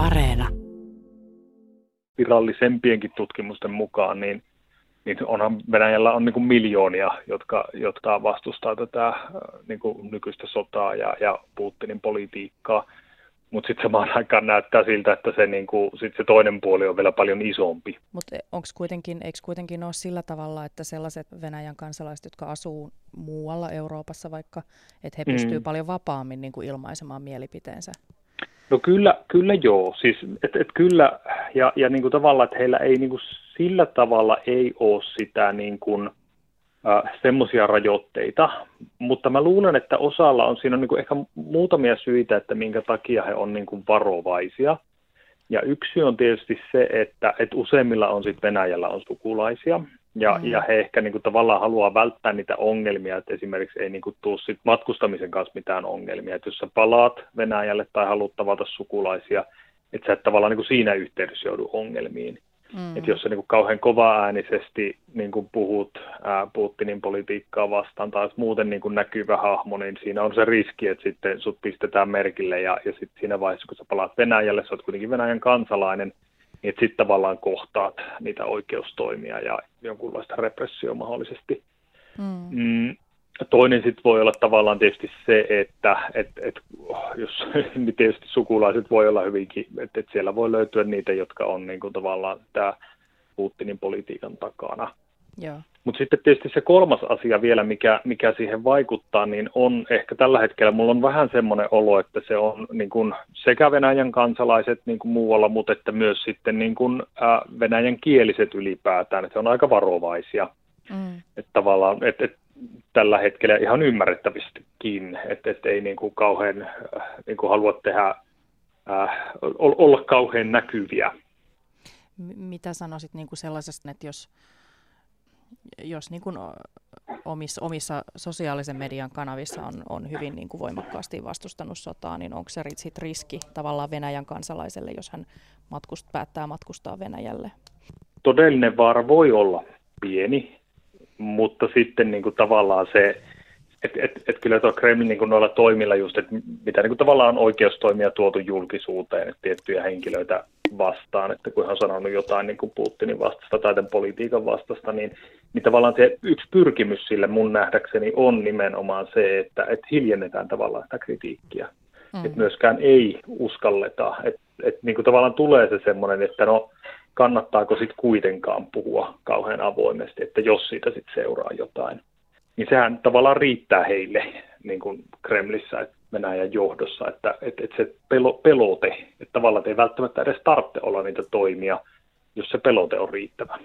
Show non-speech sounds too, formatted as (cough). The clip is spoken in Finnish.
Areena. Virallisempienkin tutkimusten mukaan, niin, niin onhan Venäjällä on niin kuin miljoonia, jotka, jotka vastustaa tätä äh, niin kuin nykyistä sotaa ja, ja Putinin politiikkaa. Mutta sitten samaan aikaan näyttää siltä, että se, niinku, sit se toinen puoli on vielä paljon isompi. Mutta onko kuitenkin, eikö kuitenkin ole sillä tavalla, että sellaiset Venäjän kansalaiset, jotka asuu muualla Euroopassa vaikka, että he mm. pystyvät paljon vapaammin niin kuin ilmaisemaan mielipiteensä? No kyllä, kyllä joo. Siis, et, et kyllä, ja, ja niin kuin tavallaan, että heillä ei niin kuin sillä tavalla ei ole sitä niin kuin, äh, semmoisia rajoitteita, mutta mä luulen, että osalla on siinä on niin kuin ehkä muutamia syitä, että minkä takia he on niin kuin varovaisia. Ja yksi on tietysti se, että, että useimmilla on sitten Venäjällä on sukulaisia, ja, mm. ja he ehkä niin kuin, tavallaan haluaa välttää niitä ongelmia, että esimerkiksi ei niin kuin, tule sit matkustamisen kanssa mitään ongelmia. Että jos sä palaat Venäjälle tai haluat tavata sukulaisia, että sä et tavallaan niin kuin siinä yhteydessä joudu ongelmiin. Mm. Että jos sä niin kuin, kauhean kova-äänisesti niin kuin puhut ää, Putinin politiikkaa vastaan tai muuten niin kuin näkyvä hahmo, niin siinä on se riski, että sitten sut pistetään merkille ja, ja sitten siinä vaiheessa, kun sä palaat Venäjälle, sä oot kuitenkin Venäjän kansalainen, niin sitten tavallaan kohtaat niitä oikeustoimia ja jonkunlaista repressio mahdollisesti. Mm. Mm, toinen sitten voi olla tavallaan tietysti se, että et, et, jos (laughs) niin tietysti sukulaiset voi olla hyvinkin, että et siellä voi löytyä niitä, jotka on niin kuin tavallaan tämä Putinin politiikan takana. Mutta sitten tietysti se kolmas asia vielä, mikä, mikä siihen vaikuttaa, niin on ehkä tällä hetkellä, mulla on vähän semmoinen olo, että se on niin kuin sekä Venäjän kansalaiset niin kuin muualla, mutta että myös sitten niin kuin, ää, Venäjän kieliset ylipäätään, että se on aika varovaisia. Mm. Että tavallaan, että, että tällä hetkellä ihan ymmärrettävistikin, että, että ei niin kuin kauhean niin kuin halua tehdä, ää, olla kauhean näkyviä. Mitä sanoisit niin kuin sellaisesta, että jos jos niin kuin omissa, omissa sosiaalisen median kanavissa on, on hyvin niin kuin voimakkaasti vastustanut sotaa, niin onko se sit riski tavallaan Venäjän kansalaiselle, jos hän matkust, päättää matkustaa Venäjälle? Todellinen vaara voi olla pieni, mutta sitten niin kuin tavallaan se, että et, et kyllä tuo Kremlin niin noilla toimilla just, että mitä niin kuin tavallaan on oikeustoimia tuotu julkisuuteen, että tiettyjä henkilöitä vastaan, että kun hän on sanonut jotain niin kuin Putinin vastasta tai tämän politiikan vastasta, niin, niin tavallaan se yksi pyrkimys sille mun nähdäkseni on nimenomaan se, että, että hiljennetään tavallaan sitä kritiikkiä. Mm. Että myöskään ei uskalleta, että, että niin kuin tavallaan tulee se semmoinen, että no kannattaako sitten kuitenkaan puhua kauhean avoimesti, että jos siitä sitten seuraa jotain. Niin sehän tavallaan riittää heille niin kuin Kremlissä, että Venäjän johdossa, että, että, että se pelo, pelote, että tavallaan ei välttämättä edes tarvitse olla niitä toimia, jos se pelote on riittävä.